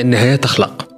النهايات اخلاق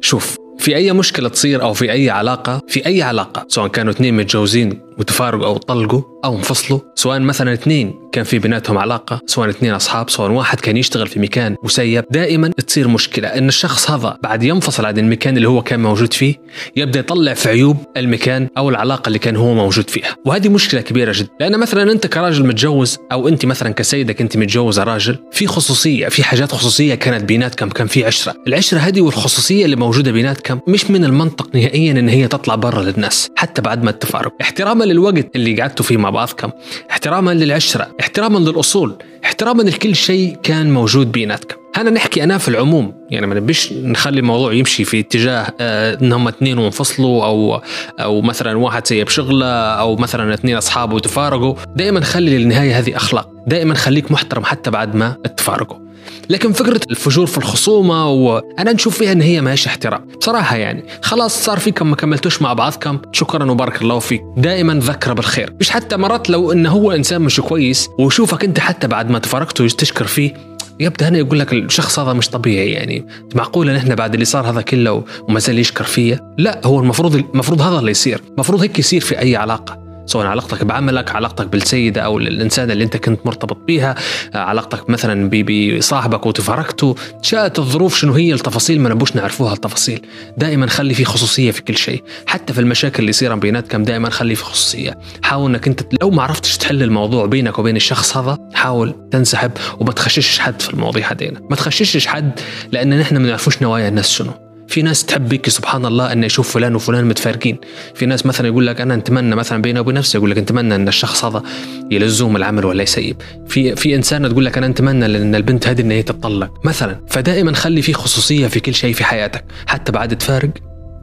شوف في أي مشكلة تصير أو في أي علاقة في أي علاقة سواء كانوا اثنين متجوزين وتفارقوا أو طلقوا أو انفصلوا. سواء مثلا اثنين كان في بيناتهم علاقة سواء اثنين أصحاب سواء واحد كان يشتغل في مكان مسيب دائما تصير مشكلة إن الشخص هذا بعد ينفصل عن المكان اللي هو كان موجود فيه يبدأ يطلع في عيوب المكان أو العلاقة اللي كان هو موجود فيها. وهذه مشكلة كبيرة جدا لأن مثلا أنت كراجل متجوز أو أنت مثلا كسيدك أنت متجوزة راجل في خصوصية في حاجات خصوصية كانت بيناتكم كان في عشرة. العشرة هذه والخصوصية اللي موجودة بيناتكم مش من المنطق نهائيا إن هي تطلع برا للناس حتى بعد ما التفارق احتراما للوقت اللي قعدتوا فيه مع بعضكم احتراما للعشرة احتراما للأصول احتراما لكل شيء كان موجود بيناتكم. أنا نحكي أنا في العموم يعني ما نبيش نخلي الموضوع يمشي في اتجاه آه إن هم اثنين وانفصلوا أو أو مثلا واحد سيب شغلة أو مثلا اثنين اصحابه وتفارقوا. دائما خلي للنهاية هذه أخلاق. دائما خليك محترم حتى بعد ما تفارقوا. لكن فكرة الفجور في الخصومة وأنا نشوف فيها إن هي ماهيش احترام. بصراحه يعني خلاص صار فيكم ما كملتوش مع بعضكم شكرا وبارك الله فيك. دائما ذكر بالخير. مش حتى مرات لو انه هو إنسان مش كويس ويشوفك أنت حتى بعد ما تفارقتوا تشكر فيه يبدا هنا يقول لك الشخص هذا مش طبيعي يعني. معقول ان إحنا بعد اللي صار هذا كله وما زال يشكر فيا؟ لا هو المفروض المفروض هذا اللي يصير. المفروض هيك يصير في أي علاقة. سواء علاقتك بعملك علاقتك بالسيدة أو الإنسان اللي أنت كنت مرتبط بيها علاقتك مثلا بصاحبك وتفارقته. شاءت الظروف شنو هي التفاصيل ما نبوش نعرفوها التفاصيل. دائما خلي في خصوصية في كل شيء. حتى في المشاكل اللي يصير بيناتكم دائما خلي في خصوصية. حاول إنك أنت لو ما عرفتش تحل الموضوع بينك وبين الشخص هذا حاول تنسحب وما تخششش حد في المواضيع هذينا ما تخششش حد لأن نحن ما نعرفوش نوايا الناس شنو. في ناس تحب هيك سبحان الله أن يشوف فلان وفلان متفارقين. في ناس مثلا يقول لك أنا نتمنى مثلا بينه وبين نفسه يقول لك نتمنى أن الشخص هذا يلزوم العمل ولا يسيب. في في إنسان تقول لك أنا نتمنى ان البنت هذه إن هي تتطلق. مثلا فدائما خلي في خصوصية في كل شيء في حياتك. حتى بعد تفارق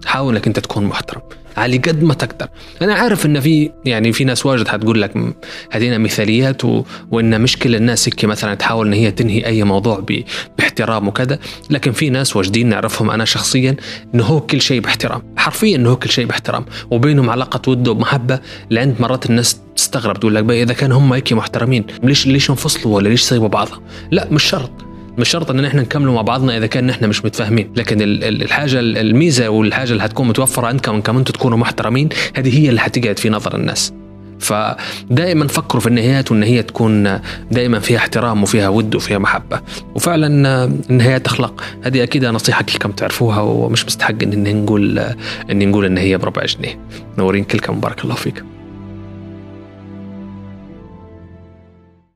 حاول إنك أنت تكون محترم. على قد ما تقدر. أنا عارف إن في يعني في ناس واجد حتقول لك هذينا مثاليات و... وإن مش كل الناس هيك مثلا تحاول إن هي تنهي أي موضوع ب... باحترام وكذا لكن في ناس واجدين نعرفهم. أنا شخصيا إنه هو كل شيء باحترام. حرفيا إنه هو كل شيء باحترام. وبينهم علاقة ود ومحبة. لعند مرات الناس تستغرب تقول لك إذا كان هم هيك محترمين ليش ليش انفصلوا ولا ليش سيبوا بعضها لا مش شرط. مش شرط إن إحنا نكملوا مع بعضنا إذا كان إحنا مش متفاهمين. لكن الحاجة الميزة والحاجة اللي هتكون متوفرة عندكم انكم أنتم تكونوا محترمين هذه هي اللي حتقعد في نظر الناس. فدائما فكروا في النهايات وإن هي تكون دائما فيها احترام وفيها ود وفيها محبة. وفعلا النهايات اخلاق هذه أكيد نصيحة كلكم تعرفوها ومش مستحق ان نقول ان نقول إن هي بربع جنيه. نورين كلكم بارك الله فيكم